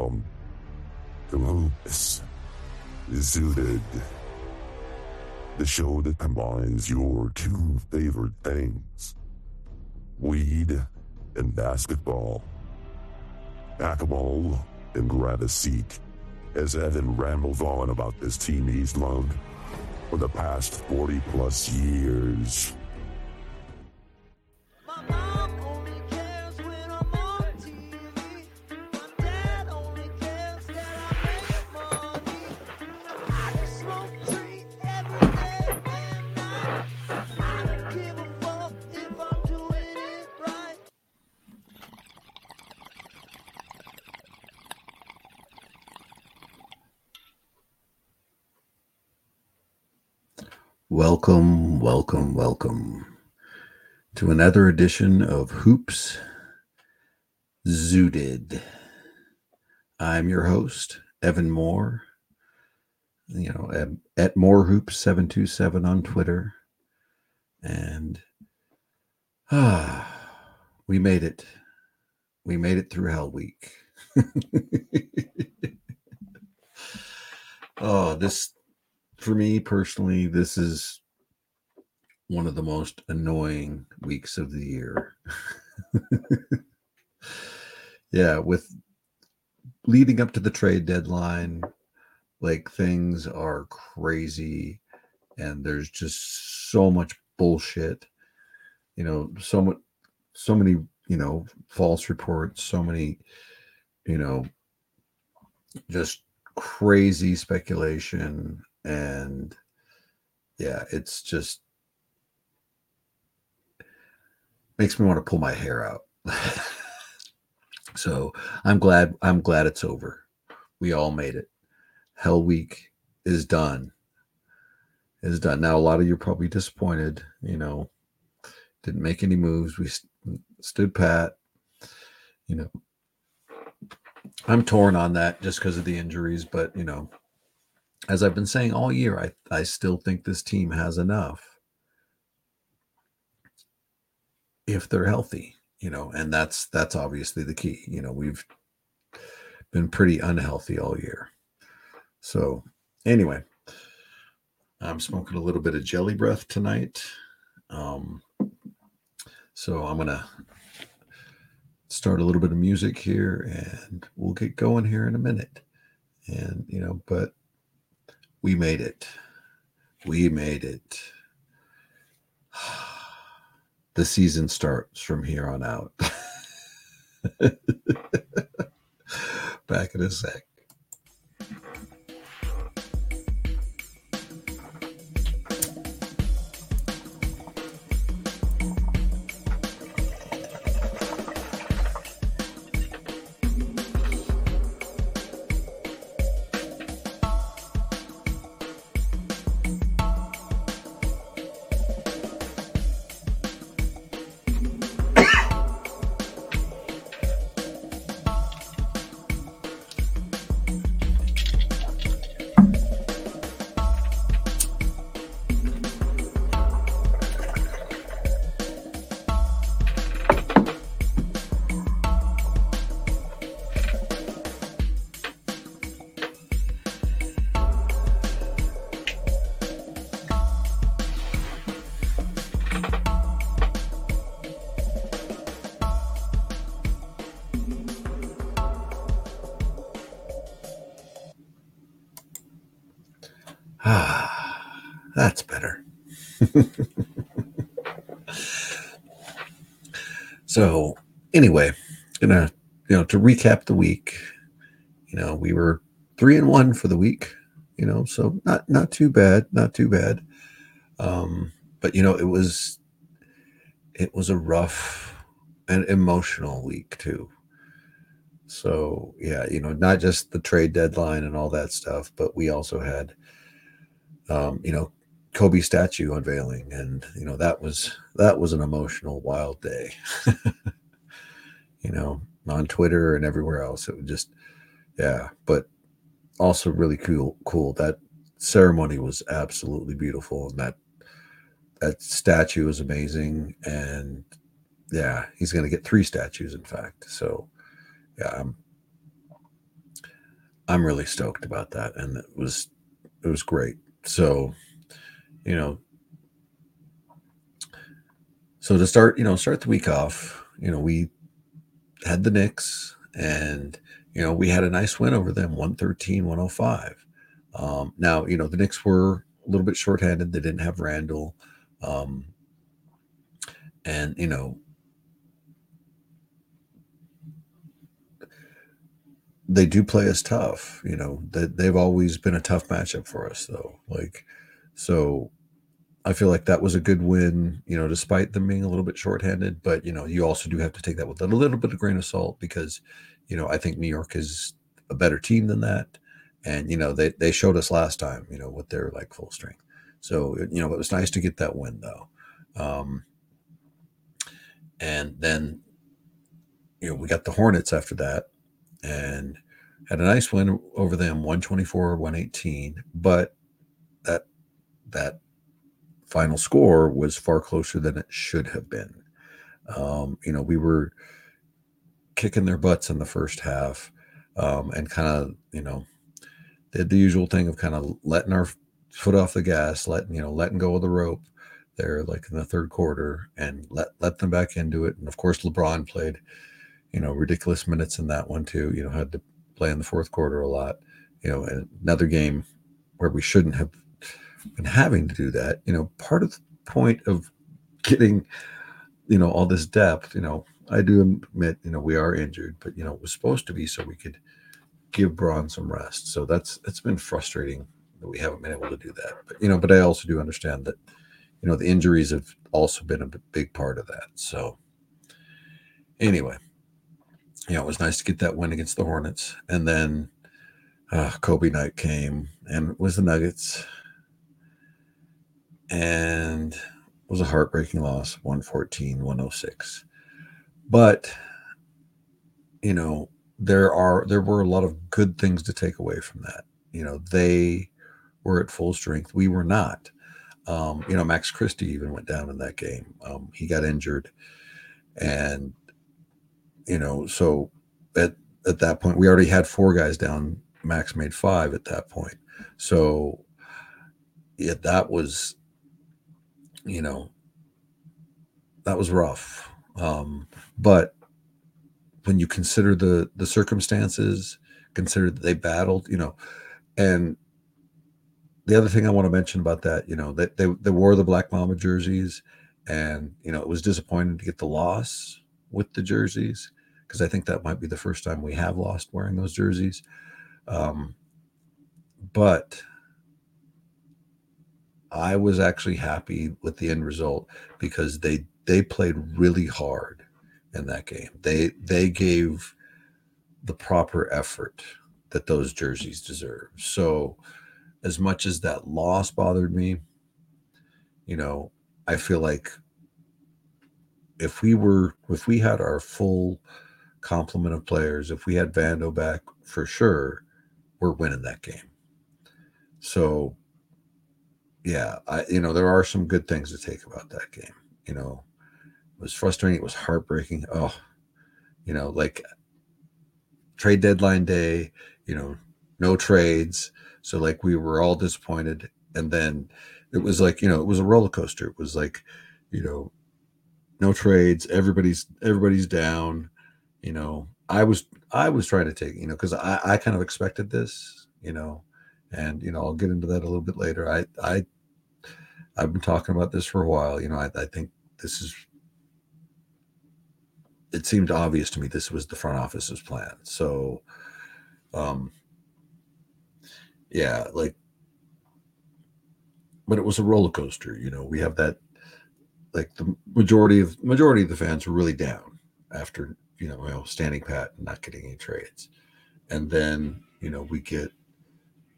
Welcome to Hoops Zooted, the show that combines your two favorite things weed and basketball. Pack 'em all and grab a seat as Evan rambles on about this team he's loved for the past 40 plus years. To another edition of Hoops Zooted. I'm your host, Evan Moore. You know, at, More Hoops 727 on Twitter. And ah, we made it. We made it through Hell Week. oh, this for me personally, this is one of the most annoying weeks of the year. yeah, with leading up to the trade deadline, like things are crazy and there's just so much bullshit. You know, so much so many, you know, false reports, so many, you know, just crazy speculation and yeah it's just makes me want to pull my hair out. So i'm glad i'm glad it's over. We all made it. Hell week is done. Is done. Now a lot of you are probably disappointed you know. Didn't make any moves. We st- stood pat you know. I'm torn on that just because of the injuries but you know. As I've been saying all year, I, I still think this team has enough if they're healthy, you know, and that's that's obviously the key. You know, we've been pretty unhealthy all year. So anyway, I'm smoking a little bit of jelly breath tonight. Um, so I'm gonna start a little bit of music here and we'll get going here in a minute. And you know, but we made it. We made it. The season starts from here on out. Back in a sec. Recap the week. You know, we were three and one for the week. You know, so not not too bad, not too bad. Um, but you know, it was it was a rough and emotional week too. So yeah, you know, not just the trade deadline and all that stuff, but we also had um, you know, Kobe statue unveiling, and you know that was that was an emotional, wild day. you know, on Twitter and everywhere else, it was just yeah, but also really cool. Cool that ceremony was absolutely beautiful, and that that statue was amazing, and yeah, he's going to get three statues, in fact. So yeah, I'm I'm really stoked about that, and it was it was great. So, you know, so to start, you know, start the week off, you know, we had the Knicks, and you know, we had a nice win over them, 113, 105. Um, now, you know, the Knicks were a little bit shorthanded. They didn't have Randle. Um, and, you know, they do play us tough. You know, that they've always been a tough matchup for us, though. Like, so I feel like that was a good win, you know, despite them being a little bit shorthanded. But, you know, you also do have to take that with a little bit of grain of salt because, you know, I think New York is a better team than that. And, you know, they, they showed us last time, you know, with their like full strength. So, you know, it was nice to get that win though. Um, and then, you know, we got the Hornets after that and had a nice win over them 124 118 but that that final score was far closer than it should have been um, you know we were kicking their butts in the first half um, and kind of you know did the usual thing of kind of letting our foot off the gas letting you know letting go of the rope there like in the third quarter and let let them back into it and of course lebron played you know, ridiculous minutes in that one too. You know, had to play in the fourth quarter a lot. You know, another game where we shouldn't have been having to do that. You know, part of the point of getting, you know, all this depth, you know, I do admit, you know, we are injured, but you know, it was supposed to be so we could give Bron some rest. So that's it's been frustrating that we haven't been able to do that. But you know, but I also do understand that, you know, the injuries have also been a big part of that. So anyway, you know, it was nice to get that win against the Hornets. And then uh, Kobe night came and it was the Nuggets. And was a heartbreaking loss, 114, 106. But, you know, there are there were a lot of good things to take away from that. You know, they were at full strength. We were not. Um, you know, Max Christie even went down in that game. Um, he got injured. And you know, so at at that point we already had four guys down. Max made five at that point. So yeah, that was, you know, that was rough. Um, but when you consider the the circumstances, consider that they battled, you know, and the other thing I want to mention about that, you know, that they, they wore the Black Mamba jerseys, and you know, it was disappointing to get the loss with the jerseys because I think that might be the first time we have lost wearing those jerseys. Um, but I was actually happy with the end result because they they played really hard in that game. They they gave the proper effort that those jerseys deserve. So as much as that loss bothered me, you know, I feel like if we were if we had our full complement of players. If we had Vando back for sure, we're winning that game. So yeah, I you know, there are some good things to take about that game. You know, it was frustrating, it was heartbreaking. Oh, you know, like trade deadline day, you know, no trades. So like we were all disappointed. And then it was like, you know, it was a roller coaster. It was like, you know, no trades, everybody's everybody's down you know, I was I was trying to take, you know, because I, I kind of expected this, you know, and you know, I'll get into that a little bit later. I I I've been talking about this for a while. You know, I, I think this is it seemed obvious to me this was the front office's plan. So um yeah, like but it was a roller coaster, you know. We have that like the majority of majority of the fans were really down after you know, well, standing pat and not getting any trades. And then, you know, we get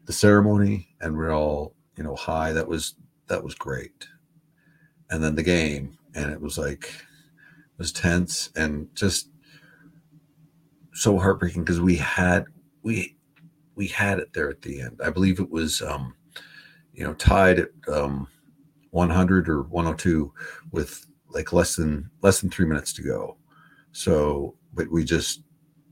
the ceremony and we're all, you know, high. That was that was great. And then the game, and it was like it was tense and just so heartbreaking because we had we we had it there at the end. I believe it was um, you know, tied at um 100 or 102 with like less than less than 3 minutes to go so, but we just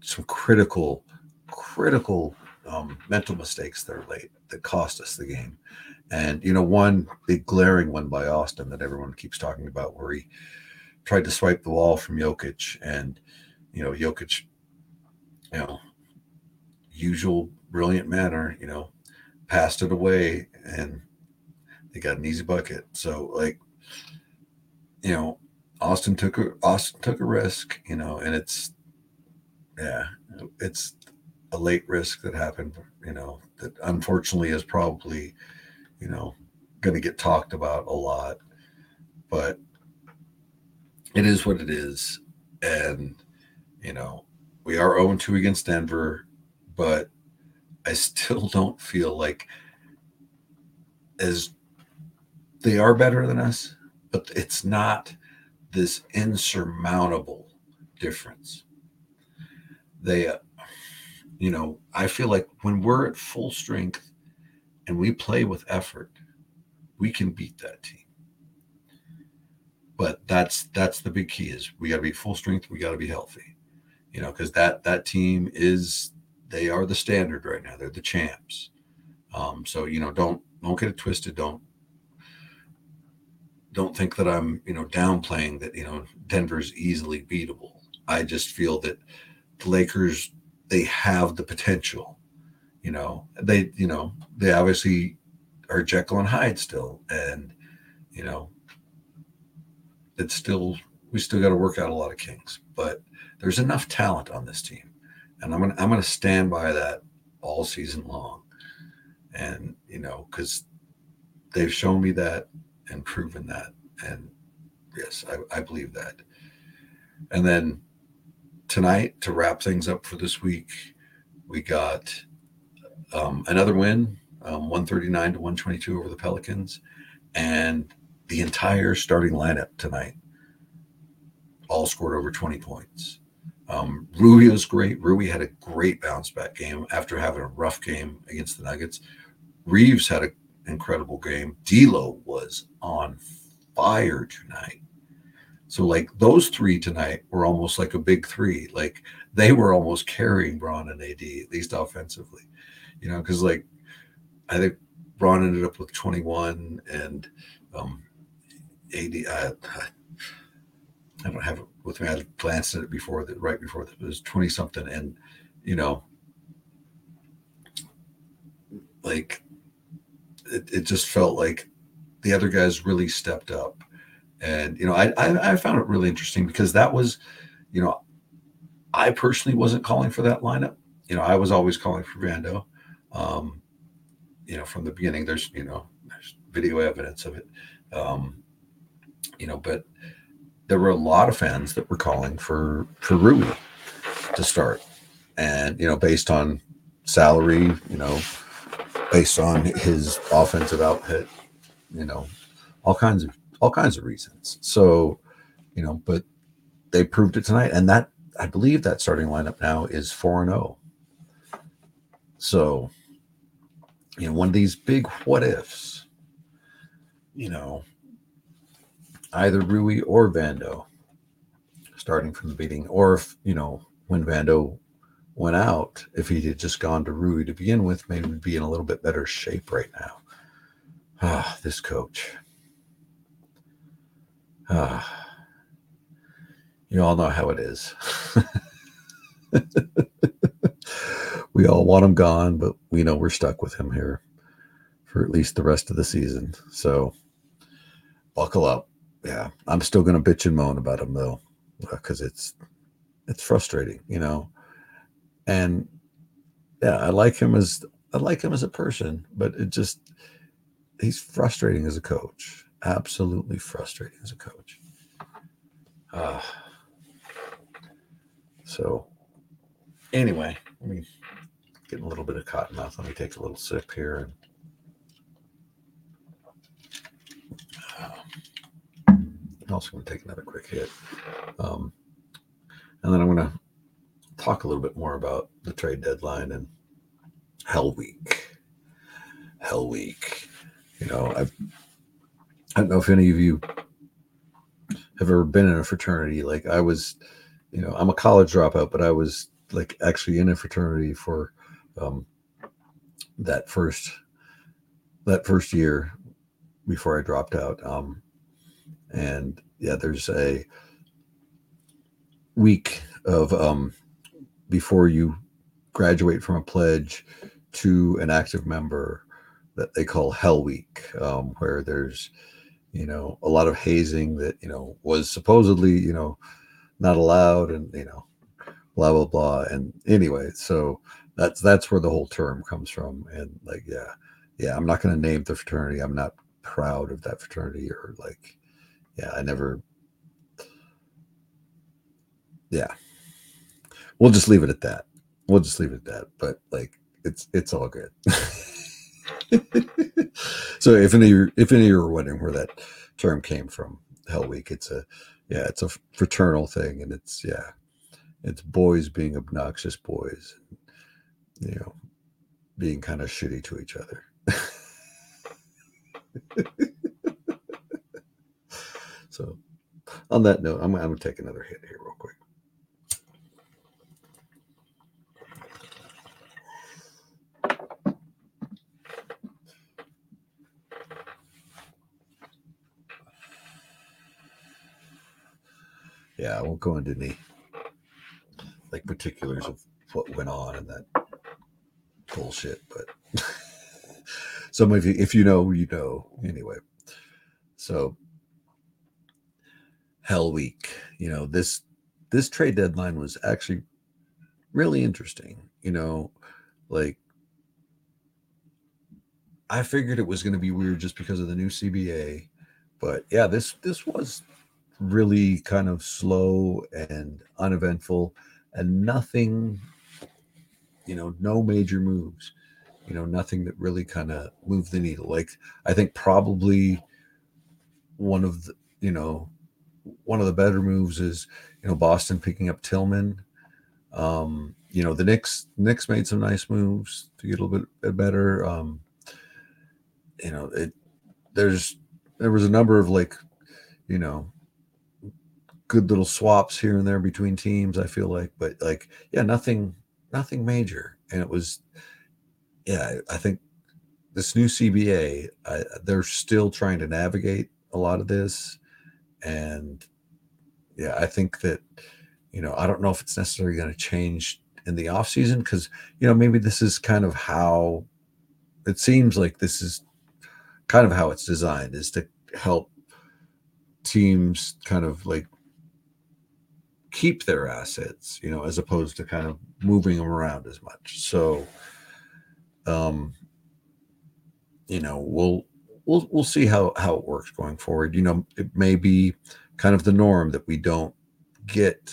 some critical, critical um, mental mistakes that are late that cost us the game. And you know, one big glaring one by Austin that everyone keeps talking about, where he tried to swipe the ball from Jokic, and you know, Jokic, you know, usual brilliant manner, you know, passed it away, and they got an easy bucket. So like, you know, Austin took a Austin took a risk, you know, and it's yeah, it's a late risk that happened, you know, that unfortunately is probably, you know, going to get talked about a lot, but it is what it is. And, you know, we are 0 2 against Denver, but I still don't feel like as they are better than us, but it's not this insurmountable difference. They, you know, I feel like when we're at full strength and we play with effort, we can beat that team. But that's that's the big key is we got to be full strength, we got to be healthy. You know, because that that team is they are the standard right now. They're the champs. Um, so you know, don't don't get it twisted. Don't don't think that I'm you know downplaying that you know Denver's easily beatable. I just feel that the Lakers they have the potential. You know, they you know they obviously are Jekyll and Hyde still, and you know it's still we still got to work out a lot of kinks, but there's enough talent on this team, and I'm gonna I'm gonna stand by that all season long, and you know because they've shown me that and proven that, and yes, I, I believe that, and then tonight to wrap things up for this week, we got um, another win, um, 139 to 122 over the Pelicans, and the entire starting lineup tonight all scored over 20 points. Um, was great. Rui had a great bounce back game after having a rough game against the Nuggets. Reaves had an incredible game. D'Lo was on fire tonight. So like those three tonight were almost like a big three. Like they were almost carrying Bron and AD at least offensively, you know, because like I think Bron ended up with 21 and um, AD. I, I don't have it with me. I glanced at it before that, right before that, it was 20 something, and you know, like it, it just felt like the other guys really stepped up and you know I, I, I found it really interesting because that was you know i personally wasn't calling for that lineup. You know i was always calling for vando. Um you know from the beginning there's you know there's video evidence of it. Um you know but there were a lot of fans that were calling for for Rui to start. And you know based on salary you know based on his offensive output you know all kinds of all kinds of reasons. So, you know, but they proved it tonight, and that I believe that starting lineup now is four and zero. So, you know, one of these big what ifs, you know, either Rui or Vando starting from the beginning, or if you know when Vando went out, if he had just gone to Rui to begin with, maybe we'd be in a little bit better shape right now. Ah, this coach. Ah, you all know how it is. we all want him gone, but we know we're stuck with him here for at least the rest of the season. So buckle up. Yeah, I'm still going to bitch and moan about him though, because it's it's frustrating, you know. And yeah, I like him as I like him as a person, but it just he's frustrating as a coach absolutely frustrating as a coach. Uh, so, anyway, let me get a little bit of cotton mouth. Let me take a little sip here. And, I'm also going to take another quick hit. Um, and then I'm going to talk a little bit more about the trade deadline and Hell Week. Hell Week. You know, I've I don't know if any of you have ever been in a fraternity. Like I was, you know, I'm a college dropout, but I was like actually in a fraternity for um, that first that first year before I dropped out. Um, and yeah, there's a week of um, before you graduate from a pledge to an active member that they call Hell Week, um, where there's you know a lot of hazing that you know was supposedly you know not allowed and you know blah blah blah. And anyway so that's that's where the whole term comes from. And like yeah yeah i'm not going to name the fraternity. I'm not proud of that fraternity or like yeah i never yeah. We'll just leave it at that. We'll just leave it at that. But like it's it's all good so if any if any are wondering where that term came from hell week it's a yeah it's a fraternal thing and it's yeah it's boys being obnoxious boys you know being kind of shitty to each other. So on that note I'm, I'm gonna take another hit here real quick yeah i won't go into any like particulars of what went on and that bullshit but some of you if you know you know. Anyway so hell week you know this this trade deadline was actually really interesting you know like i figured it was going to be weird just because of the new cba but yeah this this was really kind of slow and uneventful and nothing you know no major moves you know nothing that really kind of moved the needle. Like i think probably one of the you know one of the better moves is you know boston picking up tillman. Um you know the Knicks Knicks made some nice moves to get a little bit better. Um you know it there's there was a number of like you know good little swaps here and there between teams i feel like but like yeah nothing nothing major. And it was yeah i think this new cba I, they're still trying to navigate a lot of this. And yeah i think that you know i don't know if it's necessarily going to change in the off season because you know maybe this is kind of how it seems like this is kind of how it's designed is to help teams kind of like keep their assets, you know, as opposed to kind of moving them around as much. So, um, you know, we'll we'll we'll see how how it works going forward. You know, it may be kind of the norm that we don't get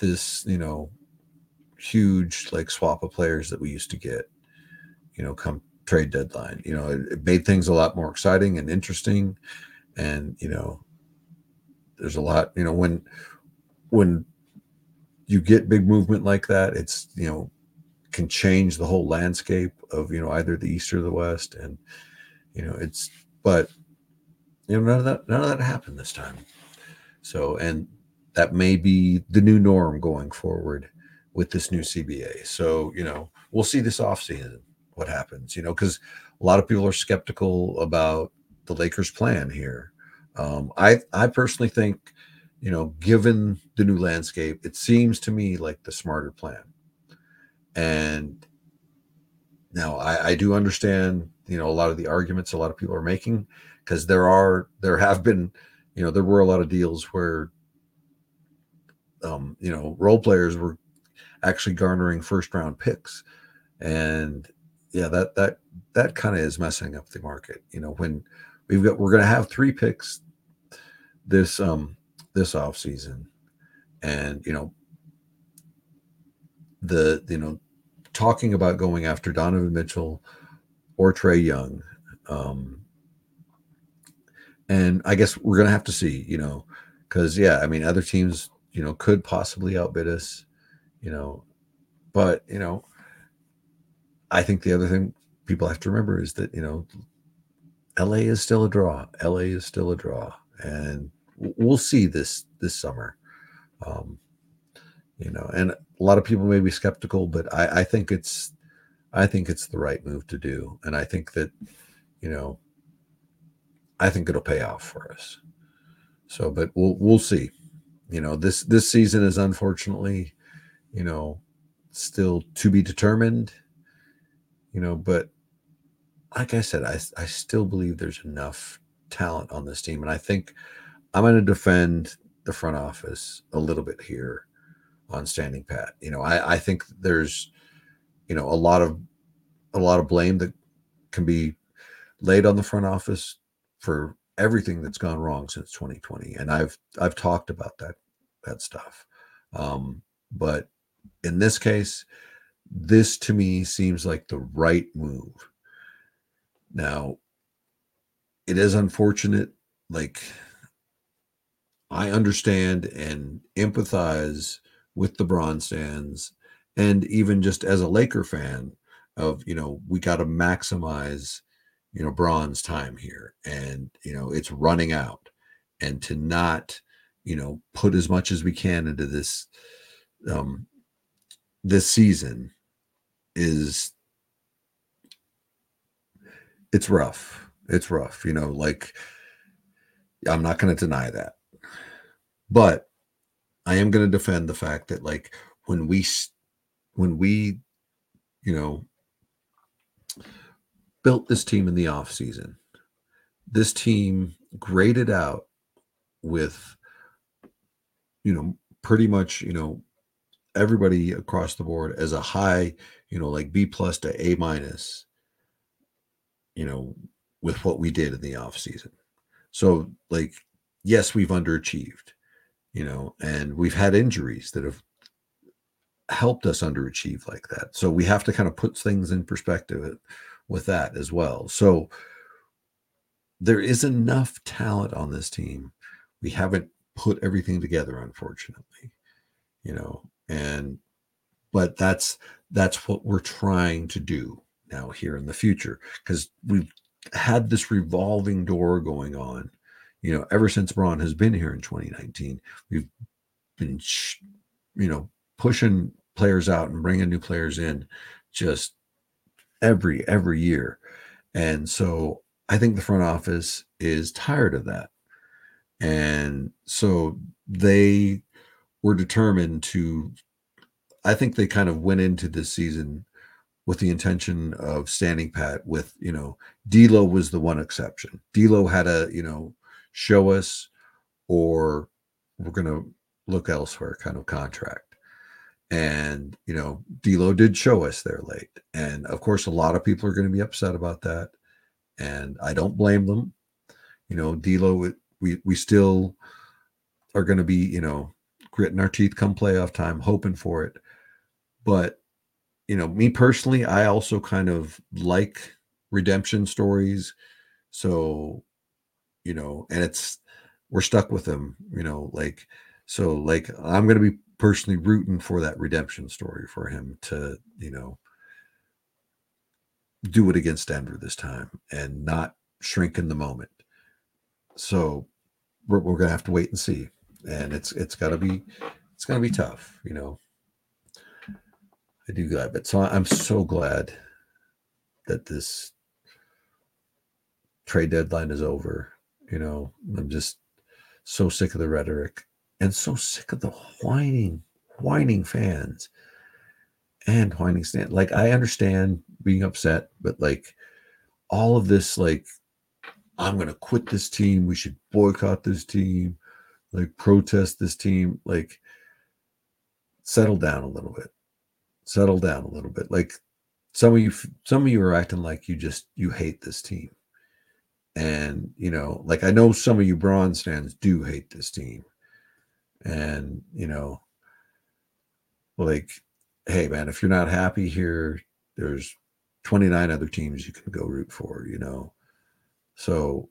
this, you know, huge like swap of players that we used to get, you know, come trade deadline. You know, it, it made things a lot more exciting and interesting, and you know, there's a lot. You know, when when you get big movement like that, it's you know can change the whole landscape of you know either the east or the west, and you know it's but you know none of that none of that happened this time. So and that may be the new norm going forward with this new CBA. So you know we'll see this offseason what happens. You know because a lot of people are skeptical about the Lakers' plan here. Um, I I personally think you know, given the new landscape, it seems to me like the smarter plan. And now I, I do understand, you know, a lot of the arguments a lot of people are making because there are, there have been, you know, there were a lot of deals where, um, you know, role players were actually garnering first round picks. And yeah, that, that, that kind of is messing up the market. You know, when we've got, we're going to have three picks this, um, this off season, and you know the you know talking about going after Donovan Mitchell or Trae Young. Um, and I guess we're gonna have to see, you know, because yeah, I mean, other teams, you know, could possibly outbid us, you know, but you know, I think the other thing people have to remember is that you know, LA is still a draw. LA is still a draw, and we'll see this this summer. Um, you know, and a lot of people may be skeptical, but I, I think it's I think it's the right move to do. And I think that, you know, I think it'll pay off for us. So, but we'll we'll see. You know, this this season is unfortunately, you know, still to be determined. You know, but like I said, I I still believe there's enough talent on this team, and I think I'm going to defend the front office a little bit here on standing pat. You know, I I think there's you know a lot of a lot of blame that can be laid on the front office for everything that's gone wrong since 2020 and i've i've talked about that that stuff um but in this case this to me seems like the right move now it is unfortunate like i understand and empathize with the bronze stands and even just as a laker fan of you know we got to maximize you know Bron's time here and you know it's running out. And to not you know put as much as we can into this um this season is it's rough. It's rough you know like i'm not going to deny that but i am going to defend the fact that like when we when we you know built this team in the off season. This team graded out with, you know, pretty much, you know, everybody across the board as a high, you know, like B plus to A minus, you know, with what we did in the off season. So, like, yes, we've underachieved, you know, and we've had injuries that have helped us underachieve like that. So we have to kind of put things in perspective with that as well. So there is enough talent on this team. We haven't put everything together, unfortunately, you know, and but that's that's what we're trying to do now here in the future because we've had this revolving door going on you know ever since Bron has been here in 2019 we've been you know pushing players out and bringing new players in just every every year. And so i think the front office is tired of that. And so they were determined to i think they kind of went into this season with the intention of standing pat with you know D'Lo was the one exception. D'Lo had a you know show us or we're going to look elsewhere kind of contract and, you know, D'Lo did show us there late. And of course, a lot of people are going to be upset about that. And I don't blame them. You know, D'Lo, we, we still are going to be, you know, gritting our teeth come playoff time, hoping for it. But, you know, me personally, I also kind of like redemption stories. So, you know, and it's, we're stuck with them, you know, like, so like I'm going to be personally rooting for that redemption story for him to, you know, do it against Denver this time and not shrink in the moment. So we're, we're gonna have to wait and see, and it's it's got to be it's gonna be tough, you know. I do that, but so I'm so glad that this trade deadline is over. You know, I'm just so sick of the rhetoric and so sick of the whining, whining fans and whining stand. Like I understand being upset, but like all of this, like I'm gonna quit this team. We should boycott this team, like protest this team. Like settle down a little bit. Settle down a little bit. Like some of you, some of you are acting like you just you hate this team. And you know, like I know some of you bronze fans do hate this team. And you know like hey man if you're not happy here there's 29 other teams you can go root for you know? So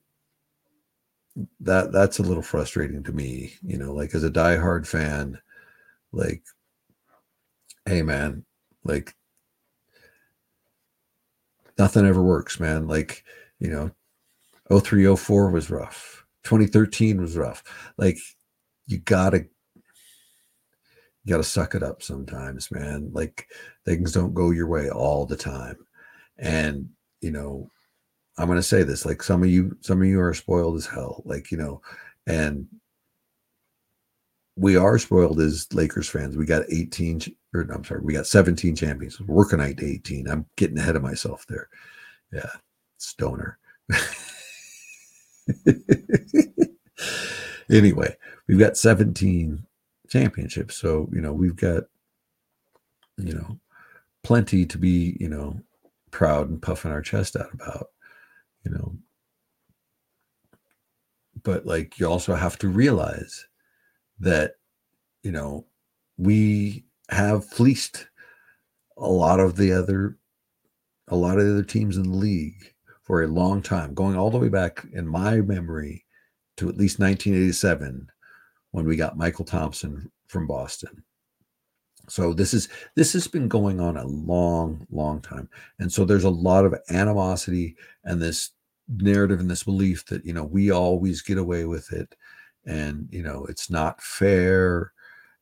that that's a little frustrating to me you know? Like as a diehard fan like hey man like nothing ever works man. Like you know 0304 was rough 2013 was rough like you gotta you got to suck it up sometimes, man. Like things don't go your way all the time. And, you know, I'm to say this like some of you, some of you are spoiled as hell. Like, you know, and we are spoiled as Lakers fans. We got 18, or I'm sorry, we got 17 champions. Working on 18. I'm getting ahead of myself there. Yeah, stoner. anyway, we've got 17 championships. So, you know, we've got, you know, plenty to be, you know, proud and puffing our chest out about, you know. But like you also have to realize that, you know, we have fleeced a lot of the other a lot of the other teams in the league for a long time, going all the way back in my memory to at least 1987 when we got Mychal Thompson from Boston. So this is this has been going on a long, long time. And so there's a lot of animosity and this narrative and this belief that you know we always get away with it and you know it's not fair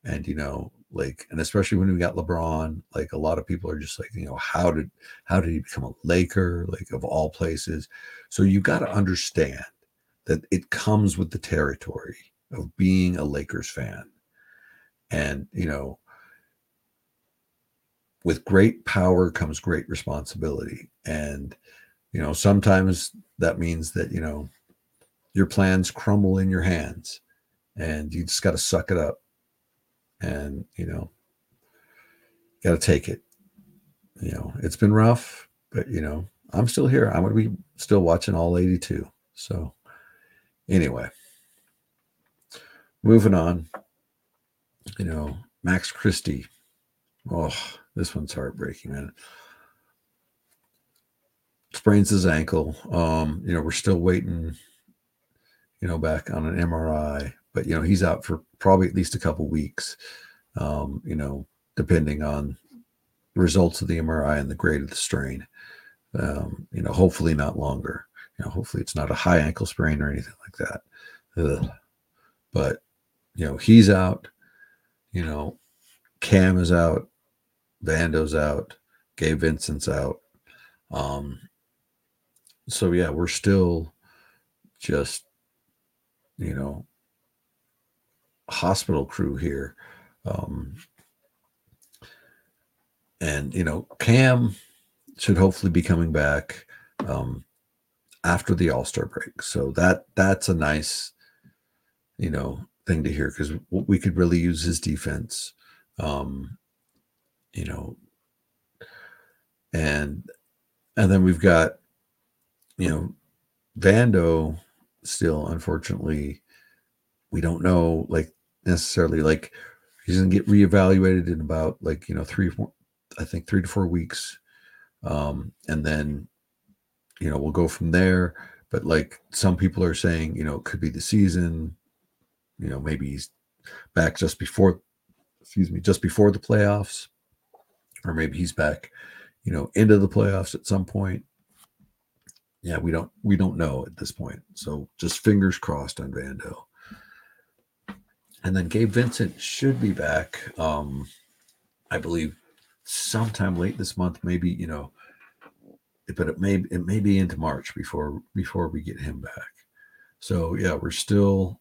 and you know like and especially when we got lebron like a lot of people are just like you know how did how did he become a laker like of all places? So you got to understand that it comes with the territory of being a lakers fan. And you know with great power comes great responsibility. And you know sometimes that means that you know your plans crumble in your hands and you just got to suck it up and you know got to take it. You know it's been rough but you know i'm still here. I'm going to be still watching all 82 so anyway. Moving on. You know max christie. Oh this one's heartbreaking man. Sprains his ankle. Um you know we're still waiting you know back on an mri but you know he's out for probably at least a couple weeks um, you know depending on the results of the mri and the grade of the strain. Um, you know hopefully not longer. You know hopefully it's not a high ankle sprain or anything like that. Ugh. but you know he's out you know cam is out vando's out gabe vincent's out. Um so yeah we're still just you know hospital crew here. Um, and you know, Cam should hopefully be coming back um, after the All Star break. So that that's a nice, you know, thing to hear because we could really use his defense. Um, you know, and and then we've got, you know, Vando still unfortunately we don't know like necessarily like he's going to get reevaluated in about like you know three four i think three to four weeks. Um and then you know we'll go from there. But like some people are saying you know it could be the season. You know maybe he's back just before excuse me just before the playoffs. Or maybe he's back you know into the playoffs at some point. Yeah we don't we don't know at this point. So just fingers crossed on vando and then Gabe Vincent should be back. Um, I believe sometime late this month, maybe you know, but it may it may be into March before before we get him back. So yeah, we're still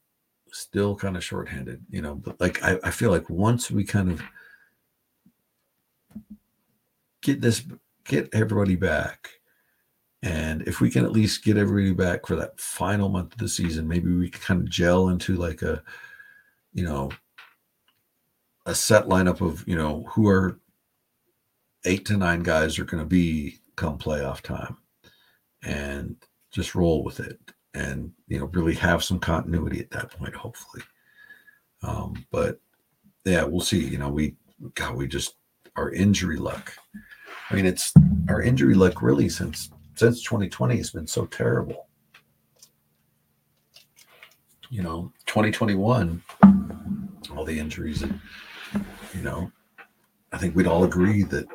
still kind of shorthanded, you know. But like I, I feel like once we kind of get this get everybody back and if we can at least get everybody back for that final month of the season maybe we can kind of gel into like a you know, a set lineup of, you know, who are eight to nine guys are going to be come playoff time and just roll with it and, you know, really have some continuity at that point, hopefully. Um, but yeah, we'll see. You know, we, God, we just, our injury luck. I mean, it's our injury luck really since, since 2020 has been so terrible. You know, 2021 all the injuries and you know i think we'd all agree that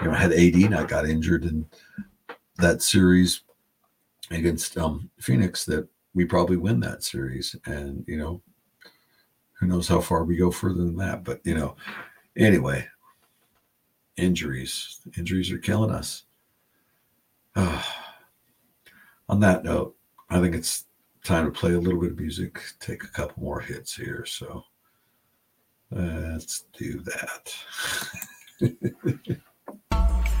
you know had AD not got injured in that series against um, phoenix that we probably win that series and you know who knows how far we go further than that but you know Anyway, injuries. Injuries are killing us. On that note, I think it's time to play a little bit of music, take a couple more hits here. So let's do that.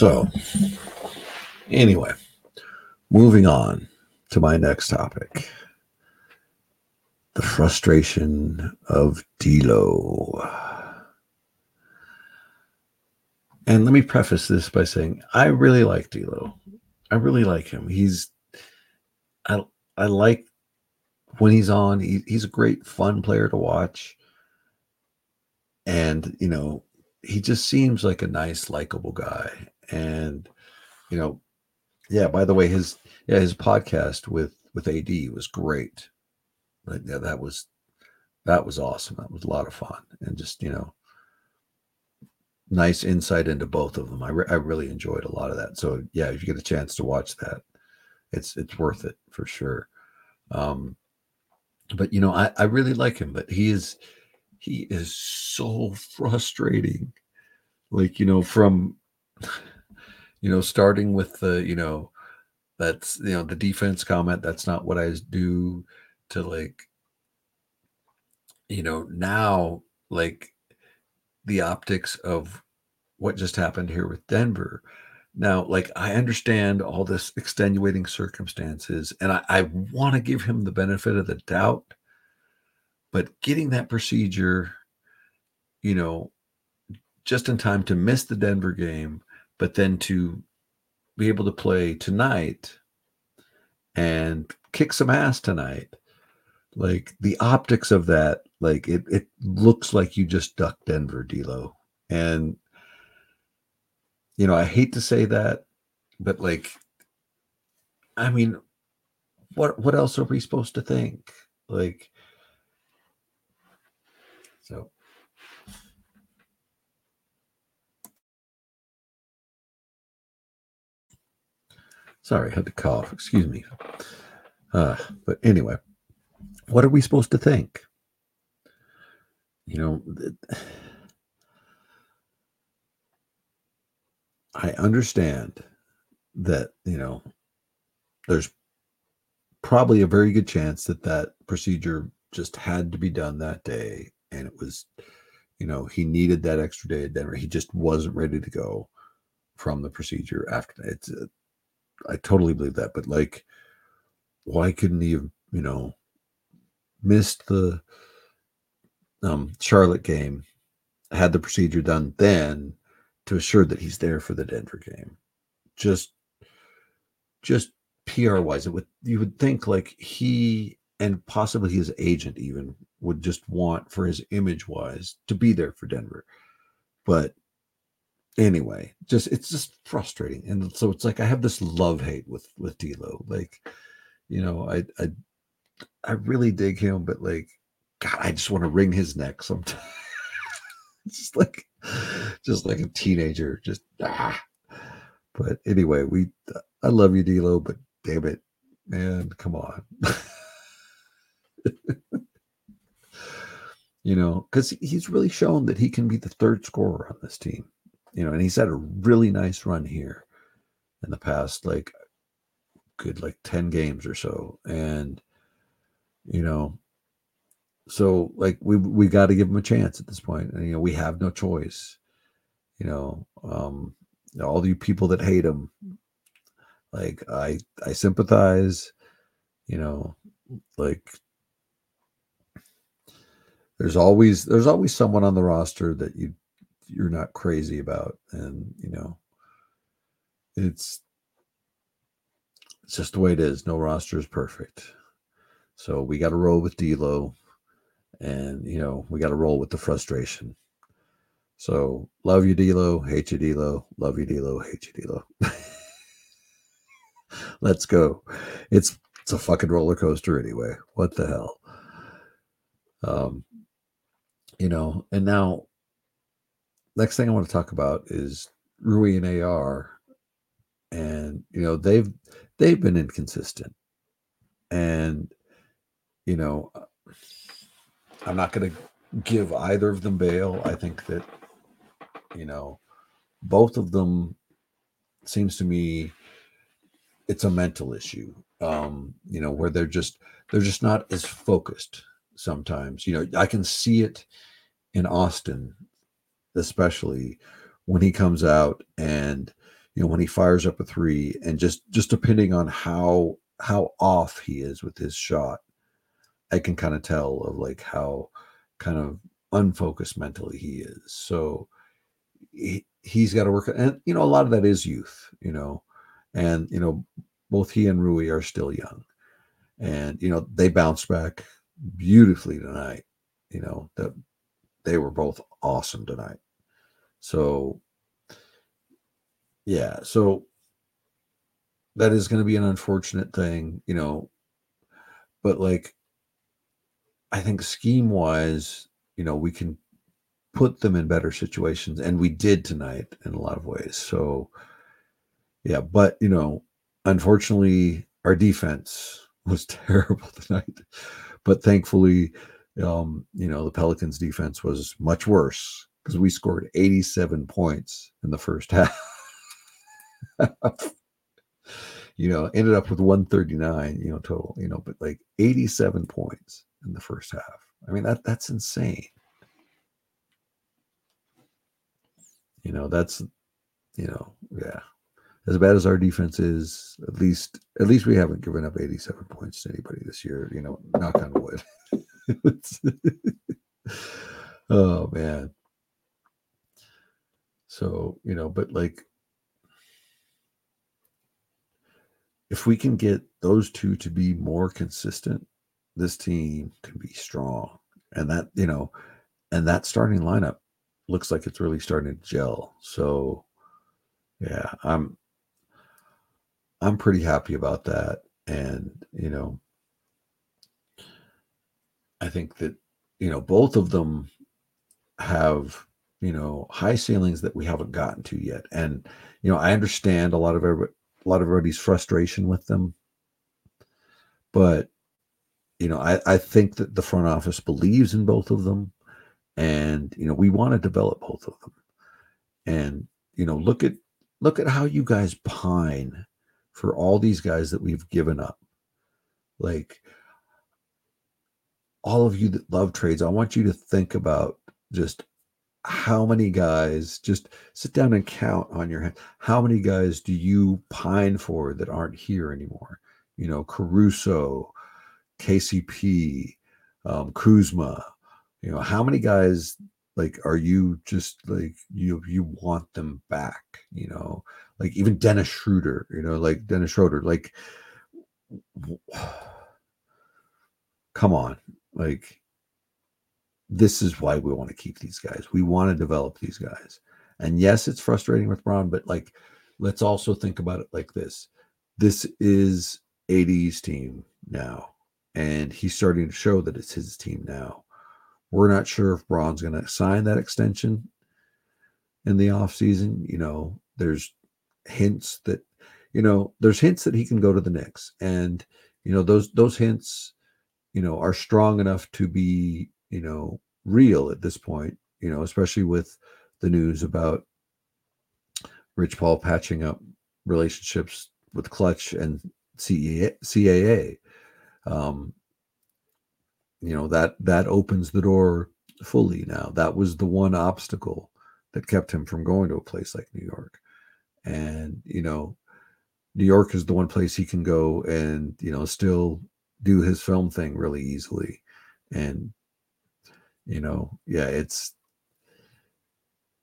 So, anyway, moving on to my next topic the frustration of D'Lo. And let me preface this by saying I really like D'Lo. I really like him. He's I I like when he's on. He, he's a great fun player to watch and you know he just seems like a nice likable guy and you know yeah by the way his yeah his podcast with with AD was great. Like yeah that was that was awesome. That was a lot of fun and just you know nice insight into both of them. I, re- I really enjoyed a lot of that. So yeah if you get a chance to watch that it's it's worth it for sure. Um but you know i i really like him but he is he is so frustrating. Like you know from you know starting with the you know that's you know the defense comment that's not what i do to like you know now like the optics of what just happened here with denver. Now like i understand all this extenuating circumstances and i, I want to give him the benefit of the doubt but getting that procedure, you know, just in time to miss the Denver game, but then to be able to play tonight and kick some ass tonight. Like the optics of that, like it, it looks like you just ducked Denver, D'Lo. And you know, I hate to say that, but like, I mean, what what else are we supposed to think? Like, so sorry, I had to cough. Excuse me. Uh, but anyway, what are we supposed to think? You know, I understand that, you know, there's probably a very good chance that that procedure just had to be done that day and it was, you know, he needed that extra day at Denver. He just wasn't ready to go from the procedure after. It's, uh, I totally believe that, but like, why couldn't he have, you know, missed the um, Charlotte game, had the procedure done then to assure that he's there for the Denver game? Just, just PR wise, it would you would think like he and possibly his agent even would just want for his image wise to be there for Denver. But anyway, just it's just frustrating. And so it's like I have this love hate with with D'Lo. Like, you know, I I I really dig him, but like, God, I just want to wring his neck sometimes. just like just like a teenager, just ah. But anyway, we I love you, D'Lo, but damn it, man, come on. you know, because he's really shown that he can be the third scorer on this team, you know, and he's had a really nice run here in the past, like good, like 10 games or so. And, you know, so like we we got to give him a chance at this point and you know we have no choice you know um all you people that hate him, like I I sympathize, you know, like there's always there's always someone on the roster that you you're not crazy about and you know it's it's just the way it is. No roster is perfect. So we got to roll with D'Lo and you know we got to roll with the frustration. So love you D'Lo. Hate you D'Lo. Love you D'Lo. Hate you D'Lo. Let's go. It's it's a fucking roller coaster anyway. What the hell? Um you know, and now next thing I want to talk about is Rui and AR. And, you know, they've they've been inconsistent. And, you know, I'm not gonna give either of them bail. I think that, you know, both of them seems to me it's a mental issue. Um, you know, where they're just they're just not as focused sometimes. You know, I can see it in Austin, especially when he comes out and you know when he fires up a three and just just depending on how how off he is with his shot, I can kind of tell of like how kind of unfocused mentally he is. So he, he's got to work and you know a lot of that is youth, you know, and you know both he and Rui are still young, and you know they bounced back beautifully tonight. You know that they were both awesome tonight. So, yeah, so that is going to be an unfortunate thing, you know. But like, I think scheme wise, you know, we can put them in better situations, and we did tonight in a lot of ways. So, yeah, but you know, unfortunately, our defense was terrible tonight. But thankfully, um, you know, the Pelicans defense was much worse because we scored 87 points in the first half. you know, ended up with 139, you know, total, you know, but like 87 points in the first half. I mean, that that's insane. You know, that's you know, yeah. As bad as our defense is, at least at least we haven't given up 87 points to anybody this year, you know, knock on wood. oh man. So, you know, but like if we can get those two to be more consistent, this team can be strong. And that, you know, and that starting lineup looks like it's really starting to gel. So yeah, I'm I'm pretty happy about that. And, you know, I think that you know both of them have you know high ceilings that we haven't gotten to yet, and you know I understand a lot of a lot of everybody's frustration with them, but you know I I think that the front office believes in both of them, and you know we want to develop both of them, and you know look at look at how you guys pine for all these guys that we've given up, like all of you that love trades, I want you to think about just how many guys, just sit down and count on your hand. How many guys do you pine for that aren't here anymore? You know, Caruso, KCP, um, Kuzma. You know, how many guys like are you just like you you want them back? You know, like even Dennis Schroeder. You know, like Dennis Schroeder. Like, come on, like, this is why we want to keep these guys. We want to develop these guys. And yes, it's frustrating with Bron, but like, let's also think about it like this this is AD's team now, and he's starting to show that it's his team now. We're not sure if Bron's going to sign that extension in the offseason. You know, there's hints that, you know, there's hints that he can go to the Knicks. And, you know, those those hints you know, are strong enough to be, you know, real at this point, you know, especially with the news about Rich Paul patching up relationships with Klutch and CAA. Um, you know, that that opens the door fully now. That was the one obstacle that kept him from going to a place like New York. and you know new york is the one place he can go and you know still do his film thing really easily. And you know yeah it's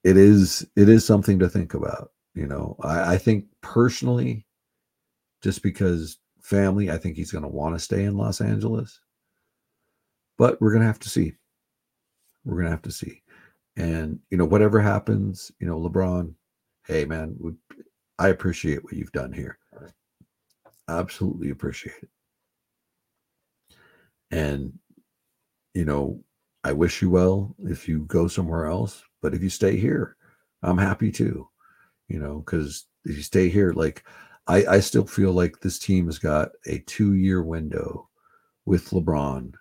it is it is something to think about you know. I, I think personally just because family i think he's going to want to stay in los angeles. But we're going to have to see. We're going to have to see. And you know whatever happens you know lebron hey man i appreciate what you've done here. Absolutely appreciate it and you know i wish you well if you go somewhere else but if you stay here i'm happy too you know because if you stay here like i i still feel like this team has got a two year window with lebron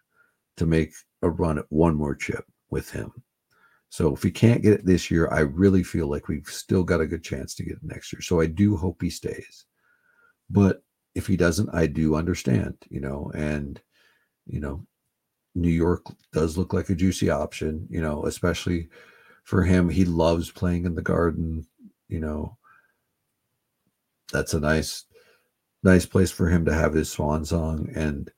to make a run at one more chip with him so if we can't get it this year, I really feel like we've still got a good chance to get it next year. So I do hope he stays. But if he doesn't, I do understand, you know, and you know, New York does look like a juicy option, you know, especially for him. He loves playing in the garden, you know. That's a nice nice place for him to have his swan song and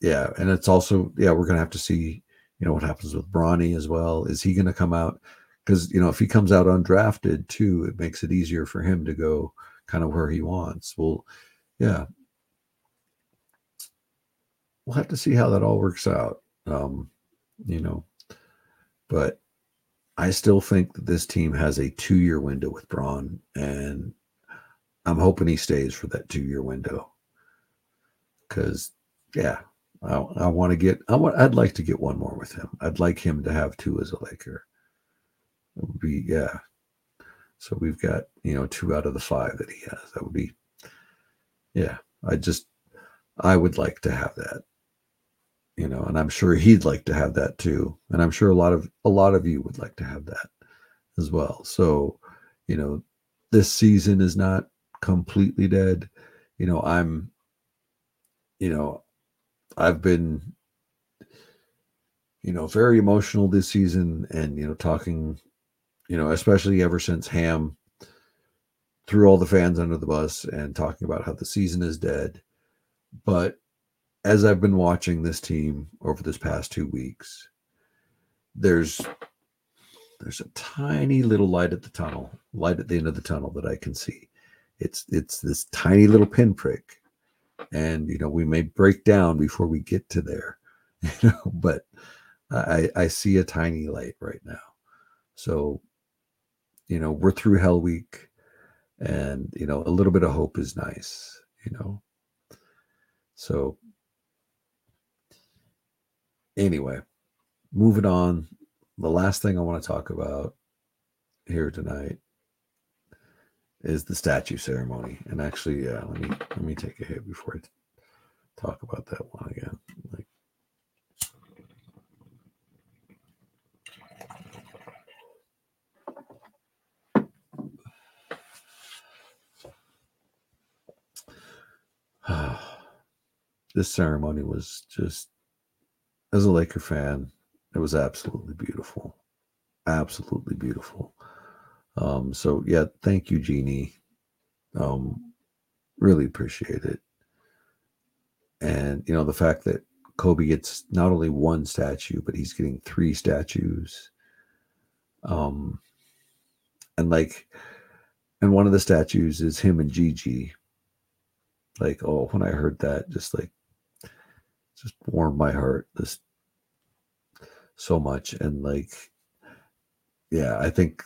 yeah, and it's also yeah, we're to have to see you know what happens with Bronny as well. Is he to come out? Because you know if he comes out undrafted too, it makes it easier for him to go kind of where he wants. Well, yeah, we'll have to see how that all works out. Um, you know, but I still think that this team has a two-year window with Bron, and I'm hoping he stays for that two-year window. Because, yeah, I, I want to get. I want. I'd like to get one more with him. I'd like him to have two as a Laker. It would be yeah. So we've got you know two out of the five that he has. That would be yeah. I just I would like to have that. You know, and I'm sure he'd like to have that too. And I'm sure a lot of a lot of you would like to have that as well. So, you know, this season is not completely dead. You know, I'm you know, I've been, you know, very emotional this season and, you know, talking, you know, especially ever since Ham threw all the fans under the bus and talking about how the season is dead. But as I've been watching this team over this past two weeks, there's there's a tiny little light at the tunnel, light at the end of the tunnel that I can see. It's it's this tiny little pinprick. And you know we may break down before we get to there you know but i i see a tiny light right now. So you know we're through hell week and you know a little bit of hope is nice you know. So anyway moving on the last thing i want to talk about here tonight is the statue ceremony. And actually, yeah, let me let me take a hit before I talk about that one again. Like this ceremony was just as a Laker fan, it was absolutely beautiful. Absolutely beautiful. Um, so yeah, thank you, Jeanie. Um, really appreciate it. And you know, the fact that Kobe gets not only one statue, but he's getting three statues. Um, and like, and one of the statues is him and Gigi. Like, oh, when I heard that, just like, just warmed my heart this so much. And like, yeah, I think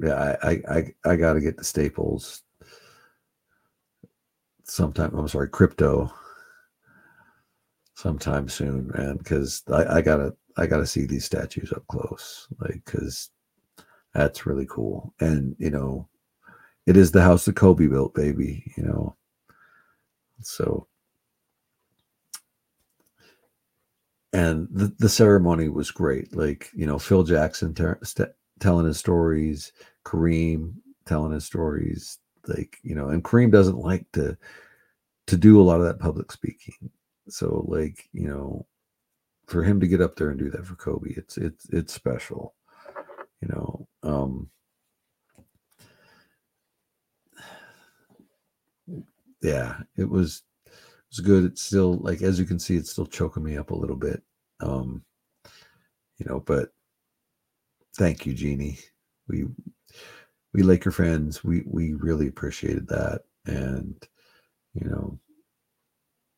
yeah, I I I, got to get the Staples sometime. I'm sorry, crypto sometime soon, man, because I, I gotta I gotta see these statues up close, like because that's really cool. And you know, it is the house that Kobe built, baby. You know, so and the, the ceremony was great. Like you know, Phil Jackson ter- st- telling his stories, Kareem telling his stories, like you know, and Kareem doesn't like to to do a lot of that public speaking. So like you know, for him to get up there and do that for Kobe, it's it's it's special, you know. Um, yeah, it was it was good. It's still like as you can see, it's still choking me up a little bit. Um, you know, but thank you, Jeanie. We we Laker friends, we we really appreciated that. And you know,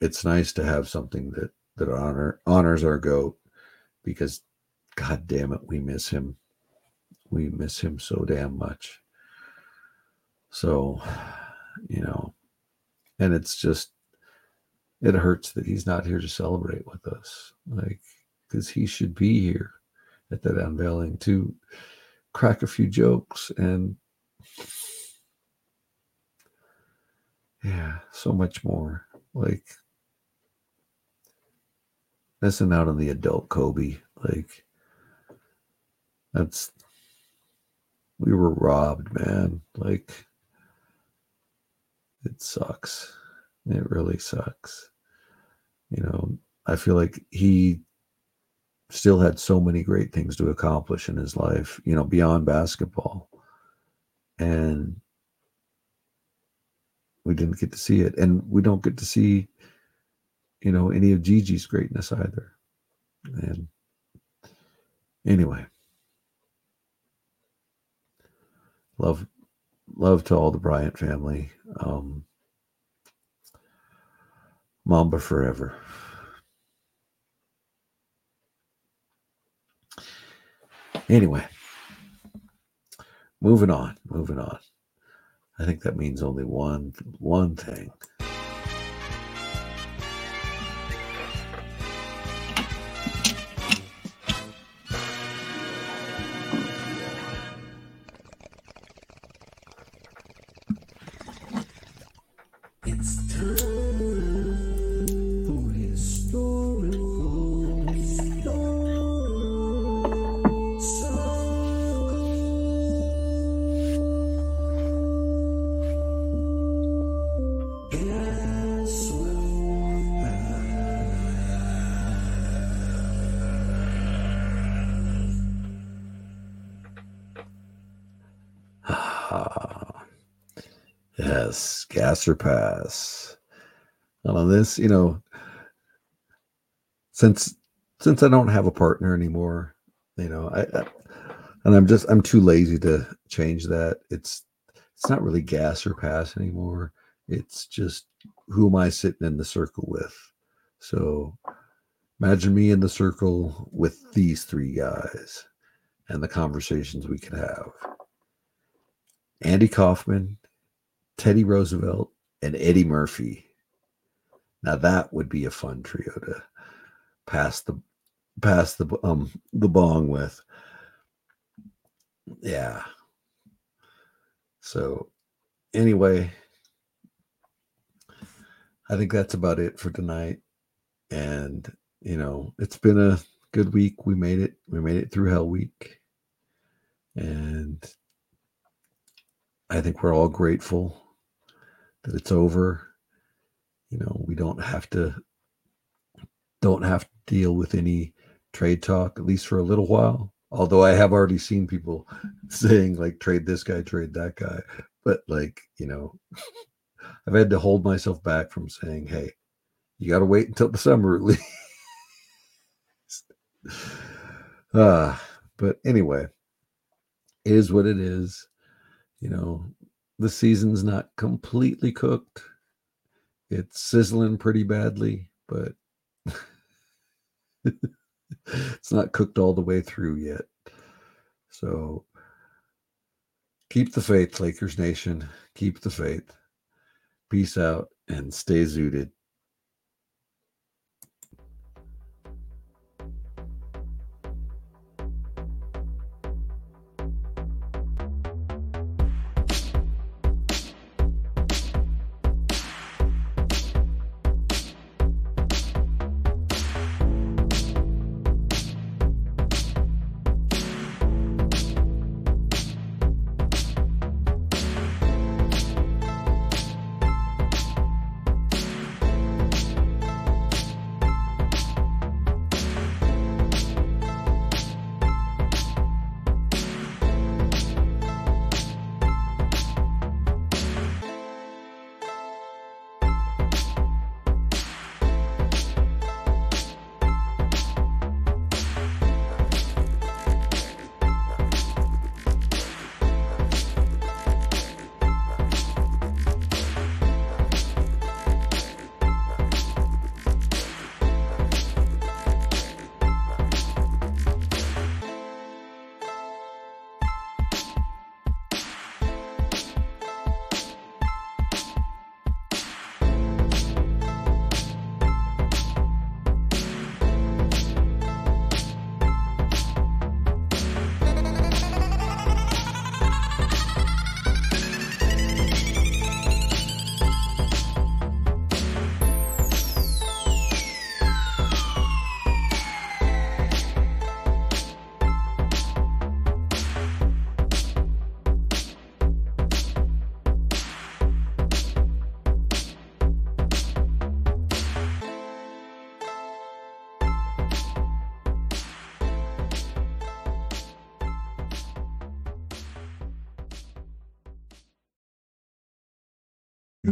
it's nice to have something that that honor honors our goat because god damn it, we miss him. We miss him so damn much. So, you know, and it's just it hurts that he's not here to celebrate with us like because he should be here at that unveiling to crack a few jokes and yeah so much more like missing out on the adult kobe like that's we were robbed man like it sucks it really sucks. You know, I feel like he still had so many great things to accomplish in his life, you know, beyond basketball. And we didn't get to see it. And we don't get to see, you know, any of Gigi's greatness either. And anyway, love love to all the Bryant family. Um, Mamba forever. Anyway, moving on, moving on. I think that means only one one thing. Or pass. And on this, you know, since since I don't have a partner anymore, you know, I, I and I'm just I'm too lazy to change that. It's it's not really gas or pass anymore. It's just who am I sitting in the circle with? So imagine me in the circle with these three guys and the conversations we could have. Andy Kaufman, Teddy Roosevelt, and Eddie Murphy. Now that would be a fun trio to pass the pass the um the bong with. Yeah. So anyway, I think that's about it for tonight. And you know, it's been a good week. We made it. We made it through Hell Week. And I think we're all grateful that it's over. You know, we don't have to don't have to deal with any trade talk at least for a little while. Although I have already seen people saying like trade this guy, trade that guy, but like, you know, I've had to hold myself back from saying, "Hey, you got to wait until the summer at least." uh, but anyway, is what it is you know, the season's not completely cooked. It's sizzling pretty badly, but it's not cooked all the way through yet. So keep the faith, Lakers Nation. Keep the faith. Peace out and stay zooted.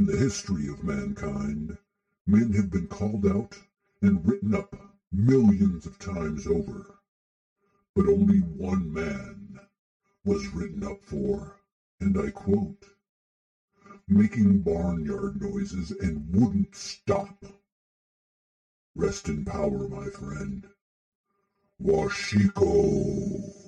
In the history of mankind, men have been called out and written up millions of times over. But only one man was written up for, and I quote, making barnyard noises and wouldn't stop. Rest in power, my friend. Washiko.